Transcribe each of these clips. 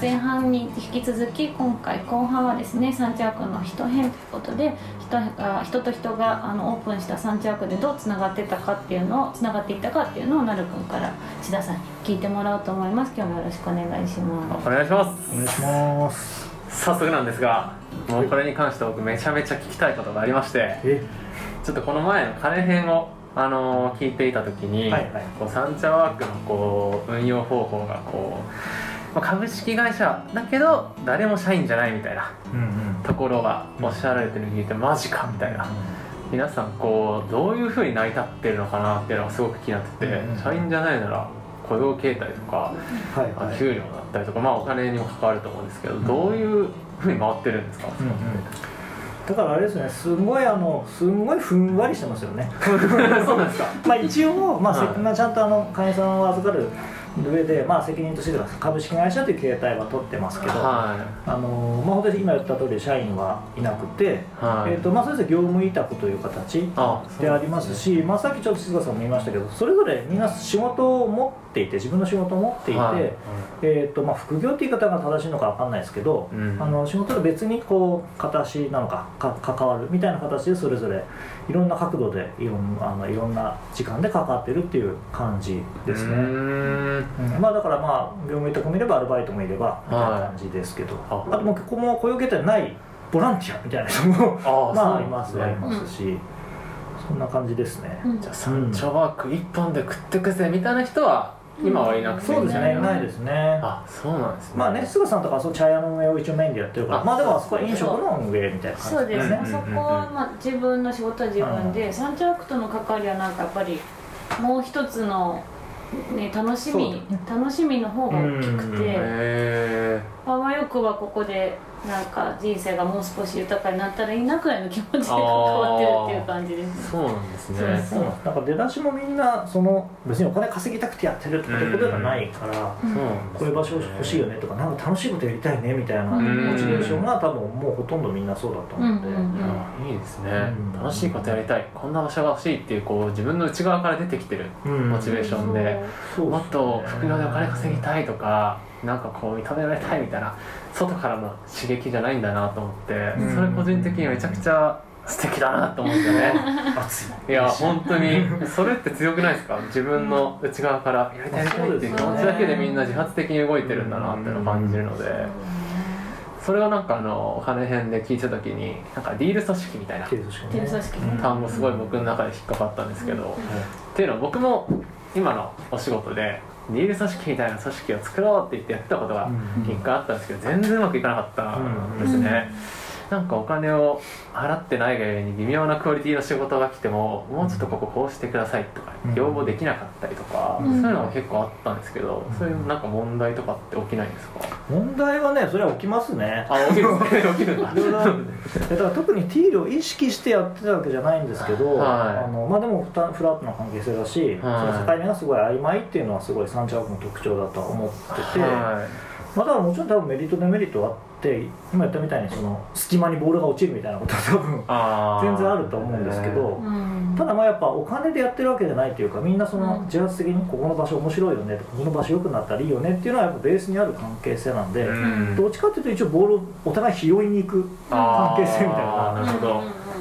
前半に引き続き今回後半はですねサンチャークの人編ということで人が人と人があのオープンしたサンチャークでどうつながってたかっていうのをつながっていったかっていうのをなるくんから千田さんに聞いてもらおうと思います。今日もよろしくお願いします。お願いします。お願いします早速なんですがもうこれに関して僕めちゃめちゃ聞きたいことがありましてえ？ちょっとこの前の金編をあのー聞いていた時に、はいはいこうサンチャワークのこう運用方法がこうまあ株式会社だけど誰も社員じゃないみたいなところがおっしゃられてるのを聞いてマジかみたいな。皆さんこうどういうふうに成り立ってるのかなっていうのがすごく気になってて、社員じゃないなら雇用形態とか、はい給料だったりとか、まあ、お金にも関わると思うんですけど、どういうふうに回ってるんですか、うんうん。だからあれですね。すごいあのすごいふんわりしてますよね。そうなんですか。まあ一応、まあはいせまあちゃんとあの会員さんを預かる上で、まあ、責任としては株式会社という形態は取ってますけど、はあのまあ、本当に今言った通り社員はいなくて、いはい、えーとまあ、それぞれ業務委託という形あでありますし、まあ、さっきちょっと静香さんも言いましたけどそれぞれみんな仕事を持っていて自分の仕事を持っていて、はい。えーとまあ、副業って言い方が正しいのか分かんないですけど、うん。あの仕事と別にこう形なのかか関わるみたいな形でそれぞれいろんな角度でいろんあのいろんな時間で関わってるっていう感じですね。うーん。うんまあ、だからまあ業務委託もいればアルバイトもいればみたいな感じですけど、ああともうここも雇用形態ないボランティアみたいな人もあまああそうりますね。ありますし、そんな感じですね。うん。じゃあサンチャワーク一本で食ってくぜみたいな人は今はいなくてそうですね、いないいですね。あそうなんですね。まあね、菅さんとかはそう茶屋の運営を一応メインでやってるから、あまあでもあそこは飲食の運営みたいなそうですね、感じですね。そこは、まあ、自分の仕事は自分で、サンチャークとの関わりはなんかやっぱりもう一つの、ね、楽しみ、楽しみの方が大きくうんて、へあわよくはここでなんか人生がもう少し豊かになったらいいなくらいの気持ちで関わってるっていう感じですそうなんですね。そうですそうなんか出だしもみんなその別にお金稼ぎたくてやってるとかってことではないから、そうなんこういう場所欲しいよねとかなんか楽しいことやりたいねみたいなモうんチベーションが多分もうほとんどみんなそうだと思うんで、うんうんうん。あいいですね、うん。楽しいことやりたい。こんな場所が欲しいっていうこう自分の内側から出てきてるうんモチベーションで、そうもっと副業でお金稼ぎたいとかなんかこう認められたいみたいな外からの刺激じゃないんだなと思って、うん。それ個人的にめちゃくちゃ素敵だなと思うんですよね。熱いいや本当にそれって強くないですか？自分の内側からやりたいやりたいっていう気持ちだけでみんな自発的に動いてるんだなっていうのを感じるのでそれをなんかあのお金編で聞いた時になんかディール組織みたいな単語すごい僕の中で引っかかったんですけど、っていうのは僕も今のお仕事でディール組織みたいな組織を作ろうって言ってやってたことがうん一回あったんですけど全然うまくいかなかったんですね、なんかお金を払ってないがゆえに微妙なクオリティの仕事が来てももうちょっとこここうしてくださいとかうん。要望できなかったりとか、うん。そういうのが結構あったんですけど、そういうなんか問題とかって起きないんですか？問題はねそれは起きますね。あ起きる起きるんだ だから特にティールを意識してやってたわけじゃないんですけど、はい。あのまあ、でもフラフラットな関係性だし、はい。その境目がすごい曖昧っていうのはすごいサンチャークの特徴だとは思ってて、はまあ、だからもちろん多分メリットデメリットはあって今言ったみたいにその隙間にボールが落ちるみたいなことは多分全然あると思うんですけど、うん。ただまあやっぱお金でやってるわけじゃないというかみんなそのうん。自発的にここの場所面白いよねとかここの場所良くなったらいいよねっていうのはやっぱベースにある関係性なんで、うん。どっちかっていうと一応ボールをお互い拾いに行く関係性みたいな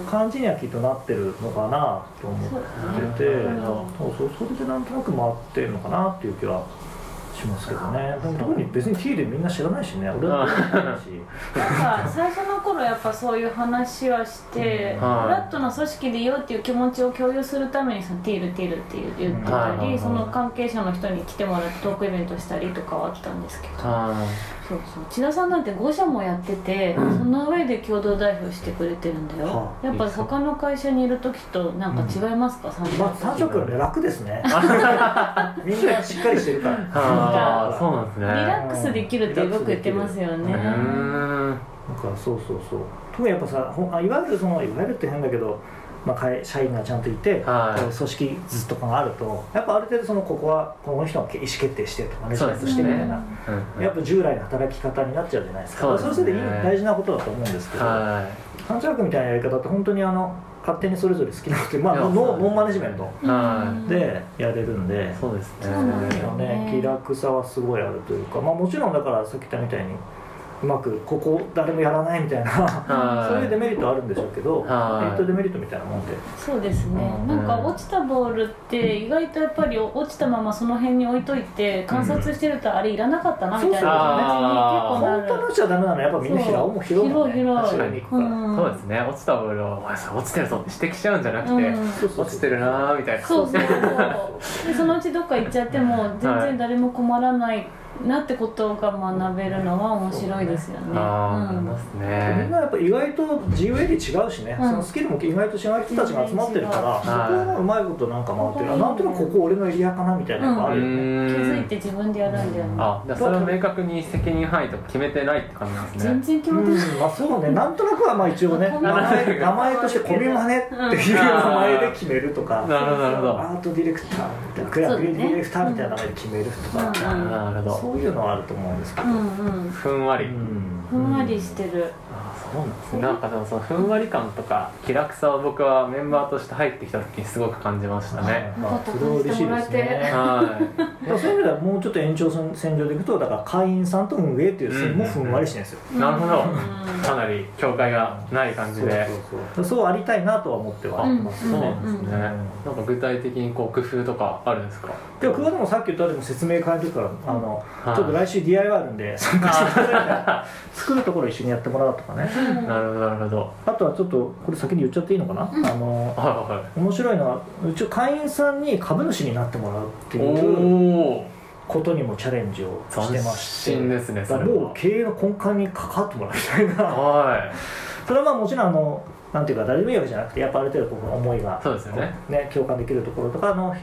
感じにはきっとなってるのかなと思っててそうだね。そうそうそれでなんとなく回ってるのかなっていう気はしますけどね。でも特に別に T でみんな知らないしね。俺だって知らないし。なんか最初の頃やっぱそういう話はして、うん。フラットな組織でいようっていう気持ちを共有するためにそのティールティールって言ってたり、はいその関係者の人に来てもらってトークイベントしたりとかはあったんですけど。はそうそう。千田さんなんて5社もやってて、その上で共同代表してくれてるんだよ、はあ。やっぱ他の会社にいる時となんか違いますか、三社まあ三色より楽ですね。みんなしっかりしてるから。ああそうなんですね。リラックスできるってよく言ってますよね、うーん。なんかそうそうそう。特にやっぱさほんあいわゆるそのいわゆるって変だけど、まあ、会社員がちゃんといて、はい。こう組織図とかがあるとやっぱある程度そのここはこの人が意思決定してとかマネジメントしてみたいな、うんやっぱ従来の働き方になっちゃうじゃないですか。そうですね。それでいい大事なことだと思うんですけど、はサンチャークみたいなやり方って本当にあの勝手にそれぞれ好きなことまあノノンマネジメントはい。でやれるんでそうですね。そうなんだよね。気楽さはすごいあるというかまあもちろんだからさっき言ったみたいにうまくここ誰もやらないみたいなはい。そういうデメリットあるんでしょうけどはい。メリットデメリットみたいなもんで。そうですね、うん。なんか落ちたボールって意外とやっぱり落ちたままその辺に置いといて観察してるとあれいらなかったなみたいな気持ちに結構なる。本当のっちゃダメなのはやっぱみんな拾うも拾う。もんね広い広い。確かに。うん。そうですね。落ちたボールを「お前落ちてるぞ」って指摘しちゃうんじゃなくて、うん。落ちてるなーみたいな。そうそうそう。でそのうちどっか行っちゃっても全然誰も困らないなってことが学べるのは面白いですよね。ああ、うん。ますみんねなやっぱ意外と GUA で違うしね、うん。そのスキルも意外と違う人たちが集まってるから、そこはうまいことなんか回ってる、うん。なんとなくここ俺のエリアかなみたいなのがあるよね、気づいて自分でやるんだよね。あじゃあそれを明確に責任範囲とか決めてないって感じなんです全ね然決まってない。うん。まあそうね。なんとなくはまあ一応ねうん。名前名前としてコビマネっていう名前で決めるとか、なるほどアートディレクターみたいなクラブディレクターみたいな名前で決めるとか、うん。なるほどそういうのはあると思うんですけど、うんうん。ふんわり、ふんわりしてるなんですねなんかでもそのふんわり感とか気楽さを僕はメンバーとして入ってきた時にすごく感じましたね。まあそれは嬉しいですね。はだからそういう意味ではもうちょっと延長線上でいくとだから会員さんと運営っていう線もふんわりしてるんですよ、いなるほど。うんかなり境界がない感じで。そうそうそうそう。ありたいなとは思っては。いますそうね、なんですね、うん。なんか具体的にこう工夫とかあるんですか？でも久保でもさっき言ったように説明会の時からあの、はい。ちょっと来週 DIY あるんで参加してください 作るところ一緒にやってもらうとかねなるほどなるほど。あとはちょっとこれ先に言っちゃっていいのかな、あのはいは面白いのはうち会員さんに株主になってもらうっていいうことにもチャレンジをしてまして。斬新ですねだからもう経営の根幹に関わってもらいたいな。はそれはまあもちろんあのなんていうか誰でもいいわけじゃなくてやっぱある程度こう思いがいそうですよね。ね共感できるところとかの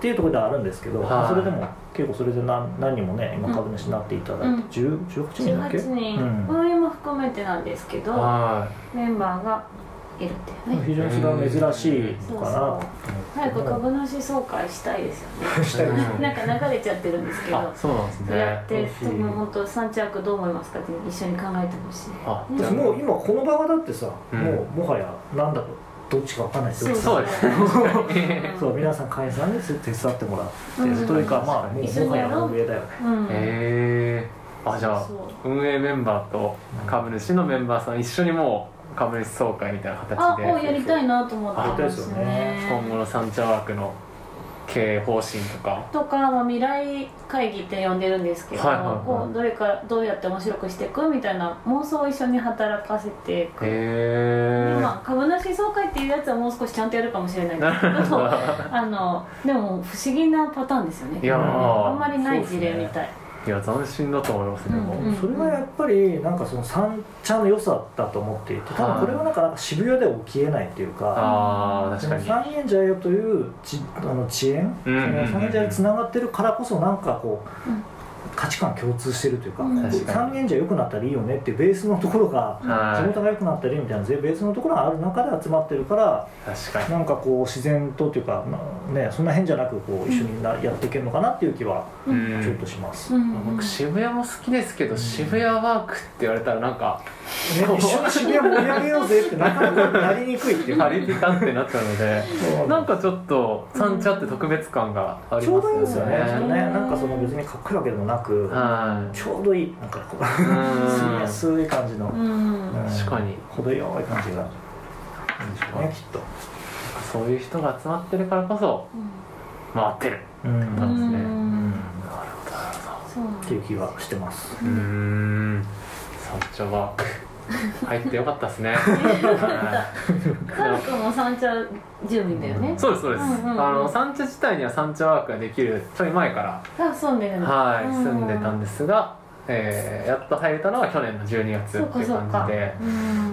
っていうところではあるんですけど、はい。まあそれでも結構それで何何人もね今株主になっていただいて、うん10 18人だっけ？18人うん。運営も含めてなんですけどはメンバーがいるっていうね。非常にそれは珍しいのかな。と早く株主総会したいですよね。なんか流れちゃってるんですけど。あそうなんですね。やって欲しい。多分本当三着どう思いますか？って一緒に考えてほしい。あねもう今この場がだってさ、うん。もうもはやなんだかどっちかわかんないですよそうですね。そう皆さん会員さんに手伝ってもらって、うん。というかまあもうもはや運営だよね。うん。へえあじゃあそう。運営メンバーと株主のメンバーさん一緒にもう株主総会みたいなあ形で。もうやりたいなと思ってますね。今後の三茶ワークの経営方針とか。とか、まあ、未来会議って呼んでるんですけど、はいはいはい。こうどれかどうやって面白くしていくみたいな妄想を一緒に働かせていく、でまあ、株主総会っていうやつはもう少しちゃんとやるかもしれないんですけど あのでも不思議なパターンですよね。いやー。あんまりない事例みたい、いや斬新だと思いますね、もううんうん。それはやっぱりなんかその三茶の良さだと思っていて多分これはなんかなんか渋谷では起きえないっていうか三軒茶屋というちあの遅延、うんうんうんその三軒茶屋につながってるからこそなんかこう、うん価値観共通してるというか、うん。確かに。三軒茶屋良くなったらいいよねっていうベースのところが、はい。地元が良くなったりみたいなベースのところがある中で集まってるから確かに。なんかこう自然とというか、まあね、そんな変じゃなくこう一緒になやっていけるのかなっていう気はちょっとします。うん。僕渋谷も好きですけど渋谷ワークって言われたらなんかね、一緒に渋谷盛り上げようぜってなかなかなりにくいっていう。パリピかってなっちゃうのでそう。なんかちょっち三茶って特別感がありちょうますどいいんですよね。なんかその別にかっこいいわけでもなくはい。ちょうどいい。なんかこううん。住みやすい感じの、うん。うん。確かに。程よい感じが。いいんでしょうねきっと。そういう人が集まってるからこそ回ってる。うん。そうなんですね。うん。なるほど。なるほそうなんだっていう気がしてます。どうーん。三茶ワーク入ってよかったですね。カル君も三茶住民だよね。そうですそうです、あの三茶自体には三茶ワークができるちょい前からあ住んでるんだ。はい、うん住んでたんですが、えーやっと入れたのは去年の12月そうっていう感じで。う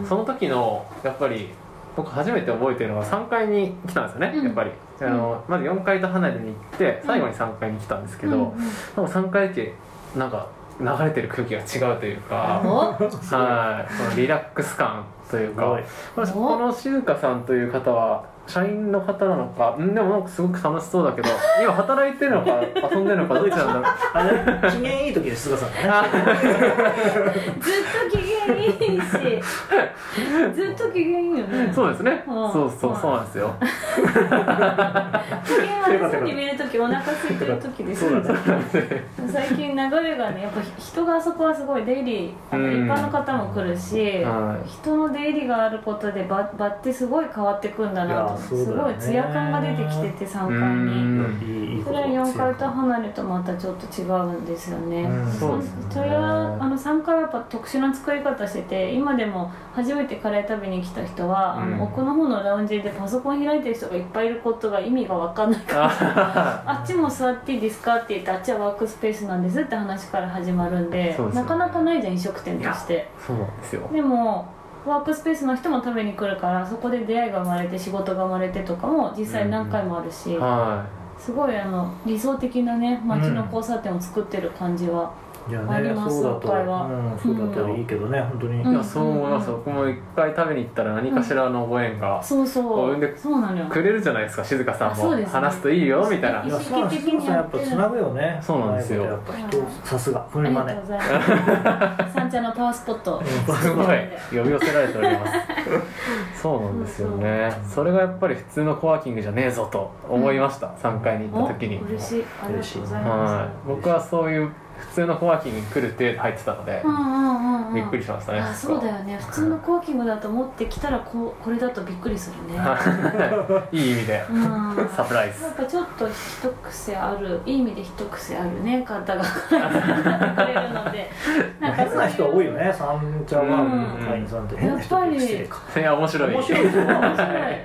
んその時のやっぱり僕初めて覚えてるのは3階に来たんですよね、うん。やっぱり。あのまず4階と離れに行って最後に3階に来たんですけど、うんうんでも3階ってなんか流れてる空気が違うというか、おはいそのリラックス感というかすごいこの静香さんという方は社員の方なのかんでもなんかすごく楽しそうだけど 今働いてるのか遊んでるのかどっちなんだろう。あれ機嫌いい時です菅さんがね。ずっと機嫌いいし。ずっと機嫌いいよね。そうですね、うん。そうそうそうなんですよ、機嫌悪そうに見える時お腹空いてる時ですよね。最近流れがねやっぱ人があそこはすごい出入り一般の方も来るし、はい人の出入りがあることで場場ってすごい変わってくんだなとすごいツヤ感が出てきてて3う階に。それは4階と離れるとまたちょっと違うんですよね、うん。それはあの3階はやっぱ特殊な作り方してて今でも初めてカレー食べに来た人は、あうん。の奥の方のラウンジでパソコン開いてる人がいっぱいいることが意味が分かんないからあ あっちも座っていいですかって言ってあっちはワークスペースなんですって話から始まるんでね。なかなかないじゃん飲食店として。そうなんですよ。でもワークスペースの人も食べに来るからそこで出会いが生まれて仕事が生まれてとかも実際何回もあるし、はすごいあの理想的なね街の交差点を作ってる感じは、いやねありますそうだと、今回は。うん、そうだったらいいけどね、本当に、うん。いいやそう思います。僕も一回食べに行ったら何かしらのご縁が。そうそう。こうでそうなのよ。くれるじゃないですか静香さんも。あそうですね。話すといいよみたいな。いやそうなんです静香さんやっぱつなぐよね。そうなんですよ。やっぱ人。さすが。こありがれまねとうございます。三茶のパワースポット。すごい。呼び寄せられております。そうなんですよね。それがやっぱり普通のコワーキングじゃねえぞと思いました。3階に行った時に。お嬉しい。ありがとうございまはい。僕はそういう普通のコワーキングに来るって入ってたのですうんうんうんうん。びっくりしましたねあそうだよね。普通のコワーキングだと思ってきたらこうこれだとびっくりするね。はい。いい意味で。うん。サプライズ。やっぱちょっと一癖ある。いい意味で一癖あるね方がくれるので。なんか変な人多いよね三茶ワーうんクの会員さんって。変な人って失礼か。いや面白い。面白い面白い。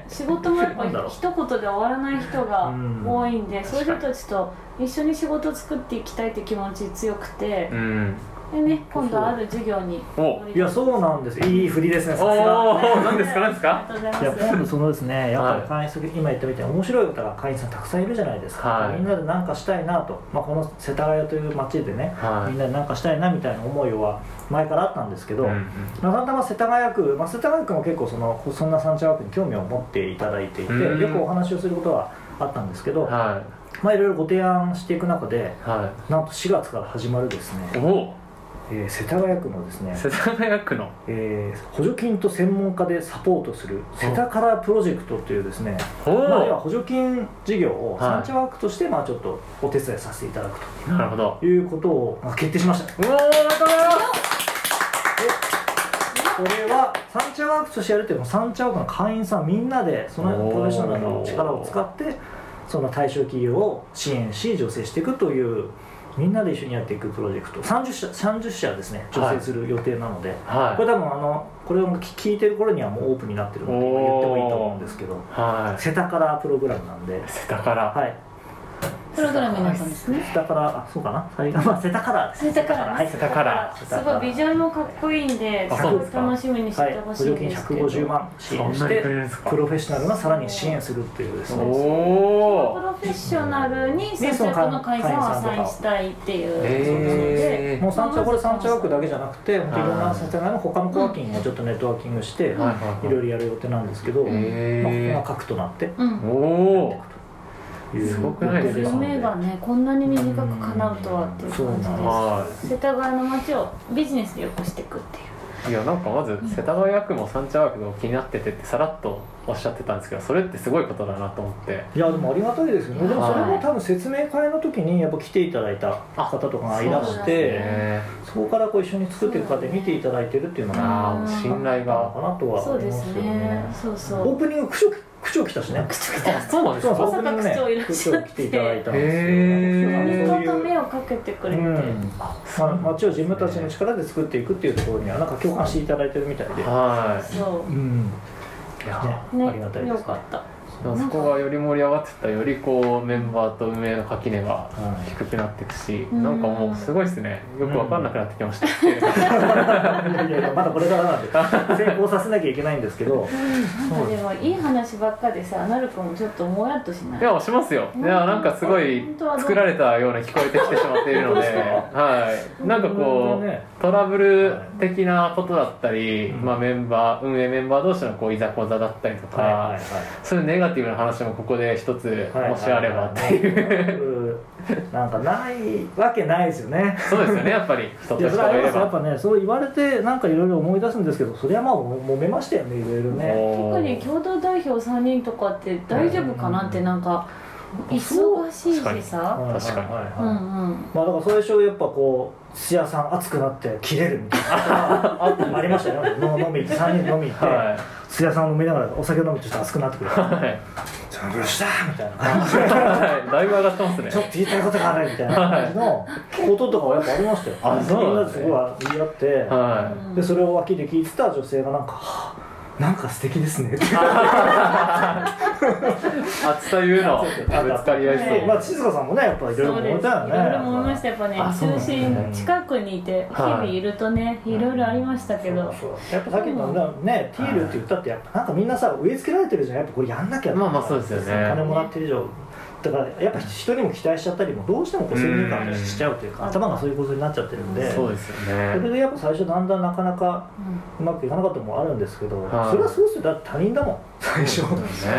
仕事もやっぱ一言で終わらない人がうん。多いんで、そういう人たちと一緒に仕事を作っていきたいって気持ち強くてう、ん。でね今度ある授業においやそうなんです。いい振りですねさすが。何ですか？何ですか？ありがとうございいやます今度そのですね。やっぱはいり会員さん、今言ったみたいに面白い方が会員さんたくさんいるじゃないですか、はい。みんなで何かしたいなと、まあ、この世田谷という街でね、はい。みんなで何かしたいなみたいな思いは前からあったんですけど、うんたまたま世田谷区、まあ、世田谷区も結構そのそんな三茶枠に興味を持っていただいていて、うん。よくお話をすることはあったんですけど、はまあいろいろご提案していく中でい。はなんと4月から始まるですね、いお。えー世田谷区のですね、世田谷区の。えー補助金と専門家でサポートする世田カラープロジェクトというですねおまあ、補助金事業をはい。三茶ワークとしてまあちょっとお手伝いさせていただくなるほど。ということをまあ決定しました。うおーやこれは三茶ワークとしてやるっていうのは三茶ワークの会員さんみんなでそのプロフェッショナルの力を使ってその対象企業を支援し助成していくというみんなで一緒にやっていくプロジェクト。30社 ,30 社ですね助成する予定なので、はこれ多分あのこれを聞いてる頃にはもうオープンになってるので今言ってもいいと思うんですけど。い。はセタカラープログラムなんで。い世田からはいプログラムになったんですね。セタカラーあそうかな。最後まあセタカラ。ーですセタカラ。ーはいセタカラ。ーすごいビジュアルもかっこいいんで楽しみにしてはい。ほしい補助金んですけど、150万支援しそんなにてプロフェッショナルがさらに支援するっていうですおねプおロフェッショナルに接客の会員さんをアサインしたいっていう。ことで、えーもう三茶これ三茶枠だけじゃなくて本当いろんな世田谷の他のコワーキングもちょっとネットワーキングしていろいろやる予定なんですけど、まあ、ここが核となってうん。おおすごくないですか？夢がねこんなに短く叶うとはっていう感じではす世田谷の街をビジネスで良くしていくっていう。いいやなんかまず世田谷区も三茶区も気になっててってさらっとおっしゃってたんですけどそれってすごいことだなと思って。いやでもありがたいですよね。でもそれはいも多分説明会の時にやっぱ来ていただいた方とかがいらしそうだてね。そこからこう一緒に作っていく過程見ていただいてるっていうのがああ信頼が。かなとはそうです思いますよね。ねそうそう。オープニング区長区長来たしね。あそうなんですそうかオープニングね大阪区長いらっ区しゃって長来て。いただいたんですよと目をかけてくれて、うん。まあ、街を自分たちの力で作っていくっていうところにはなんか共感していただいてるみたいで、はそうんね。ありがたいです、よかったそこがより盛り上がってったらよりこうメンバーと運営の垣根がはい。低くなっていくし、うん。なんかもうすごいですね。よく分かんなくなってきました、いやいやいやまだこれからなんで成功させなきゃいけないんですけど。なんかでもいい話ばっかでさなるくんもちょっともやっとしない？いやしますよ。いやなんかすごい作られたような聞こえてきてしまっているので。はい。なんかこうトラブル的なことだったり、うんまあ、メンバー運営メンバー同士のこういざこざだったりとか、はいはいはい。そういうネガティブな話もここで一つはいもしあればっていう、うなんかないわけないですよね。そうですよねやっぱり。人いと人やそれはありがいやっぱねそう言われてなんかいろいろ思い出すんですけどそれはまあ揉めましたよねいろいろね。特に共同代表3人とかって大丈夫かなってなんか忙しいしさ。確かに。うんはいうんまあだから最初やっぱこう土屋さん熱くなって切れるみたいな。ありましたよ。の飲み行って3人飲み行って、は土屋さん飲みながらお酒飲むとちょっと熱くなってくる。い。はい「ちょっとした!」みたいな。感じではいだいぶ上がってますね。ちょっと言いたいことがあるみたいな感じのこととかはやっぱありましたよ。あそうみんなですね。なんですごい言い合って、はでそれを脇で聞いてた女性がなんか「はあなんか素敵ですね」って い熱さ言 うのぶつかり合いそう。まあ静香さんもねやっぱいろいろ思ったよね。ろいろ思いました。やっぱね中心近くにいて日はい。々いるとねいろいろありましたけど。そうそう。やっぱさっきのね、ティールって言ったってやっぱなんかみんなさ植え付けられてるじゃん。やっぱこれやんなきゃまあまあそうですよね。金もらってる以上。だからやっぱ人にも期待しちゃったりもどうしてもこう先入観しちゃうというかうん。頭がそういうことになっちゃってるんで。そうですよそれねでやっぱ最初だんだんなかなかうまくいかなかったのもあるんですけど、はい。それはそうですよ。だって他人だもん。最初そうですね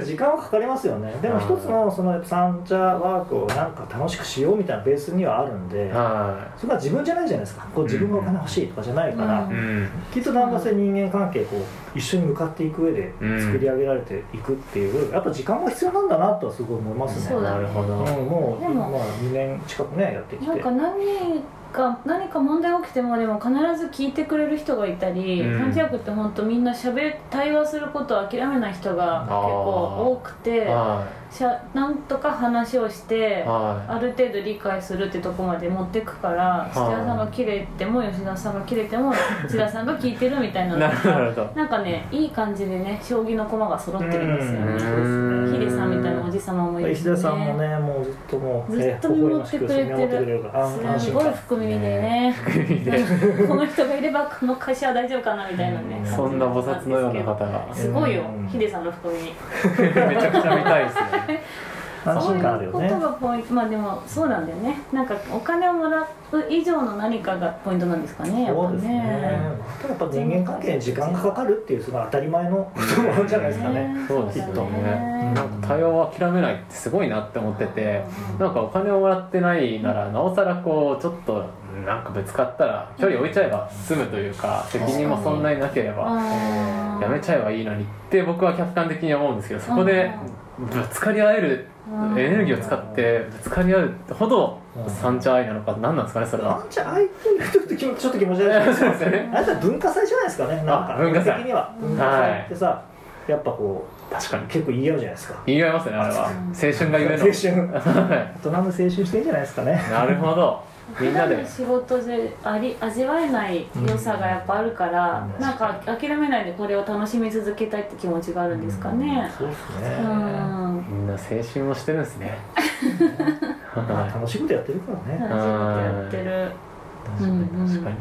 で時間はかかりますよね。でもはい。一つのその三茶ワークをなんか楽しくしようみたいなベースにはあるんではそれは自分じゃないじゃないですか。こう自分がお金欲しいとかじゃないから、うん。きっとだんだんそういう人間関係こう一緒に向かっていく上でうん。作り上げられていくっていう、やっぱ時間も必要なんだなとはすごい思いますね。なるほど。うん、もうでもまあ2年近くねやってきて。なんか何か何か問題起きてもでも必ず聞いてくれる人がいたり、うん。三着って本当みんなしゃべ対話することを諦めない人が結構多くてはしゃなんとか話をしてい。はある程度理解するってとこまで持ってくから土屋さんが切れても吉田さんが切れても 土田さんが聞いてるみたいなのなんかねいい感じでね将棋の駒が揃ってるんですよね。うん。ヒデさんみたいなおじさまもいるし石田さんもねもうずっともうずっと見守ってくれてる。すごい含みでね。この人がいればこの会社は大丈夫かなみたいなね。そんな菩薩のような方が。すごいようん。ヒデさんの含み。めちゃくちゃ見たいですね 安心感あるよね。そういうことがポイントまあでもそうなんだよね。なんかお金をもらう以上の何かがポイントなんですかねやっぱそうですね。ただやっぱ人間関係に時間がかかるっていうその当たり前のことじゃないですかね。そうですよきっとね。なんか対話を諦めないってすごいなって思っててなんかお金をもらってないならなおさらこうちょっとなんかぶつかったら距離置いちゃえば済むというか責任もそんなになければやめちゃえばいいのにって僕は客観的に思うんですけどそこでぶつかり合えるうん。エネルギーを使ってぶつかり合うほどうん三茶愛なのか何なんですかねそれは。なんちゃ相手にちょっと気持ちょっと気持ち悪い。ですよね。あれは文化祭じゃないですかねなんか。あ文化祭。的には。文化祭ってさやっぱこう確かに。結構言い合うじゃないですか。言い合いますねあれは。青春がゆえの。青春。は大人の青春してんじゃないですかね。いなるほどみんなで。仕事であり味わえない良さがやっぱあるから、うん。なんか諦めないでこれを楽しみ続けたいって気持ちがあるんですかね。そうですうねん、みんな青春をしてるんですね。ま あ楽しいことやってるからね。楽しいことやってる。確かに確かに。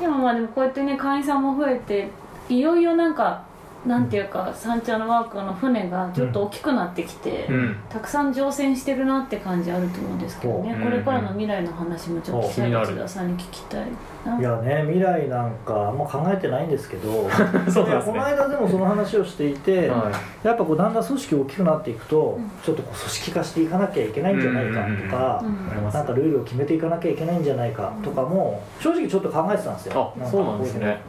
でもまあでもこうやってね会員さんも増えていよいよなんかなんていうか三茶のワークの船がちょっと大きくなってきて、うん。たくさん乗船してるなって感じあると思うんですけどね、う。んこれからの未来の話もちょっと田さんに聞きたい。ないやね未来なんかあんま考えてないんですけど そね。この間でもその話をしていて、はい。やっぱこうだんだん組織大きくなっていくと、うん。ちょっとこう組織化していかなきゃいけないんじゃないかとか、うんなんかルールを決めていかなきゃいけないんじゃないかとかも正直ちょっと考えてたんですよ。そうなんですね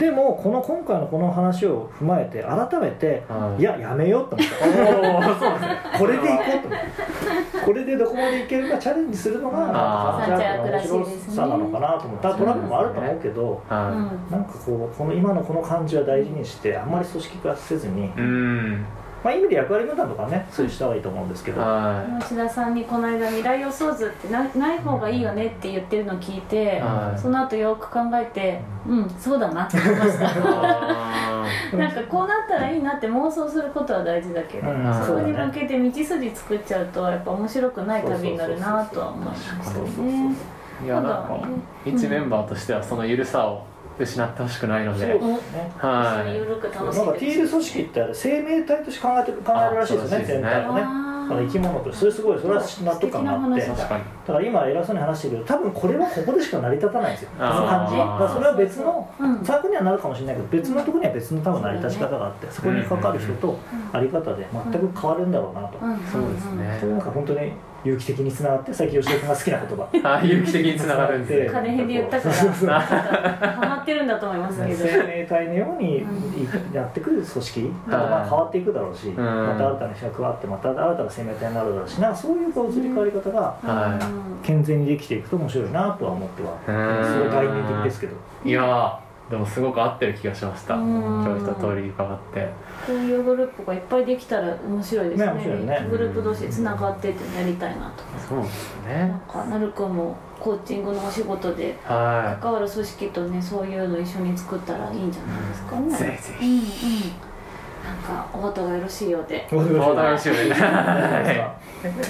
でもこの今回のこの話を踏まえて改めてはい。いややめようと思った。おおそうですね。これでいこうと思ってこれでどこまでいけるかチャレンジするのがサンチャークの面白さなのかなと思った。トラブルもあると思うけどうはん。なんかこうこの今のこの感じは大事にしてあんまり組織化せずにいうんまあ意味で役割分担とかねそういうした方がいいと思うんですけど。は内田さんにこの間未来予想図ってなない方がいいよねって言ってるのを聞いて、はい。その後よく考えてうん。そうだなって思いました。あなんかこうなったらいいなって妄想することは大事だけど、うん。そこに向そうだねけて道筋作っちゃうとやっぱ面白くない旅になるなとは思いましたそうそうそうねーいやなんか一メンバーとしてはその緩さを失ってほしくないので。そうですね。は一緒に緩く楽なんしんでかティール組織ってあれ生命体として考えて考えるらしいですね全体をね。あの生き物としてそれすごいそれは納得感があって。だから今偉そうに話してるけど多分これはここでしか成り立たないんですよ。感じ。だからそれは別のうん。サークルにはなるかもしれないけど別のところには別の多分成り立ち方があってそこにかかる人とあり方で全く変わるんだろうなと。うん。そうですね。なんか本当に有機的につながって最近吉田君が好きな言葉。あ有機的につながるんで金編で言ったから。ハマってるんだと思いますけど。生命体のようにやってくる組織。だからまあ変わっていくだろうし、ん。また新たな人が加わってまた新たな生命体になるだろうしなそういうこう移り変わり方が健全にできていくと面白いなとは思ってはうん。すごい概念的ですけど。いやーでもすごく合ってる気がしました。うん。今日一通り伺って。こういうグループがいっぱいできたら面白いですね。ね面白いね。グループ同士つながってってやりたいなとそうですなねんかなるくんもコーチングのお仕事では関わる組織とねそういうの一緒に作ったらいいんじゃないですかね。ぜひぜうんうん。なんかお後がよろしいようで。どういお楽しみには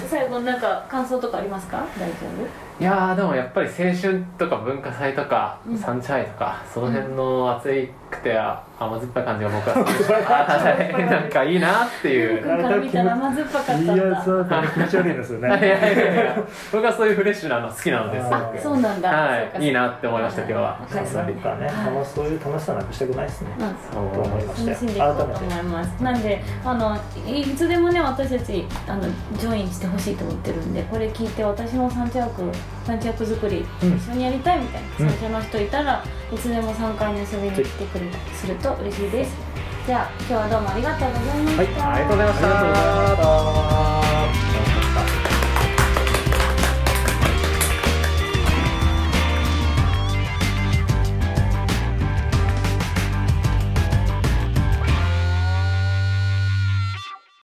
最後なんか感想とかありますか？大丈夫？いいやーでもやっぱり青春とか文化祭とか、うん。サンチャイとかその辺の熱いくて甘酸っぱい感じが僕は好き なんかいいなっていう。僕から見たら甘酸っぱかったんいだやそうだ気持ち悪いですよね。いやいやいや僕はそういうフレッシュなの好きなのですごあくそうなんだ。はい。いいなって思いました今日は。そういう楽しさなくしたくないですね。うん。と思いましたよ楽しんでいこうと思います。なんであのいつでもね私たちあのジョインしてほしいと思ってるんでこれ聞いて私もサンチャークサンチャーク作りうん。一緒にやりたいみたいな、うん。の人いたらいつでも参加に遊びに来てくれたりすると嬉しいです。じゃあ今日はどうもありがとうございました、はいありがとうございましたありがとうございました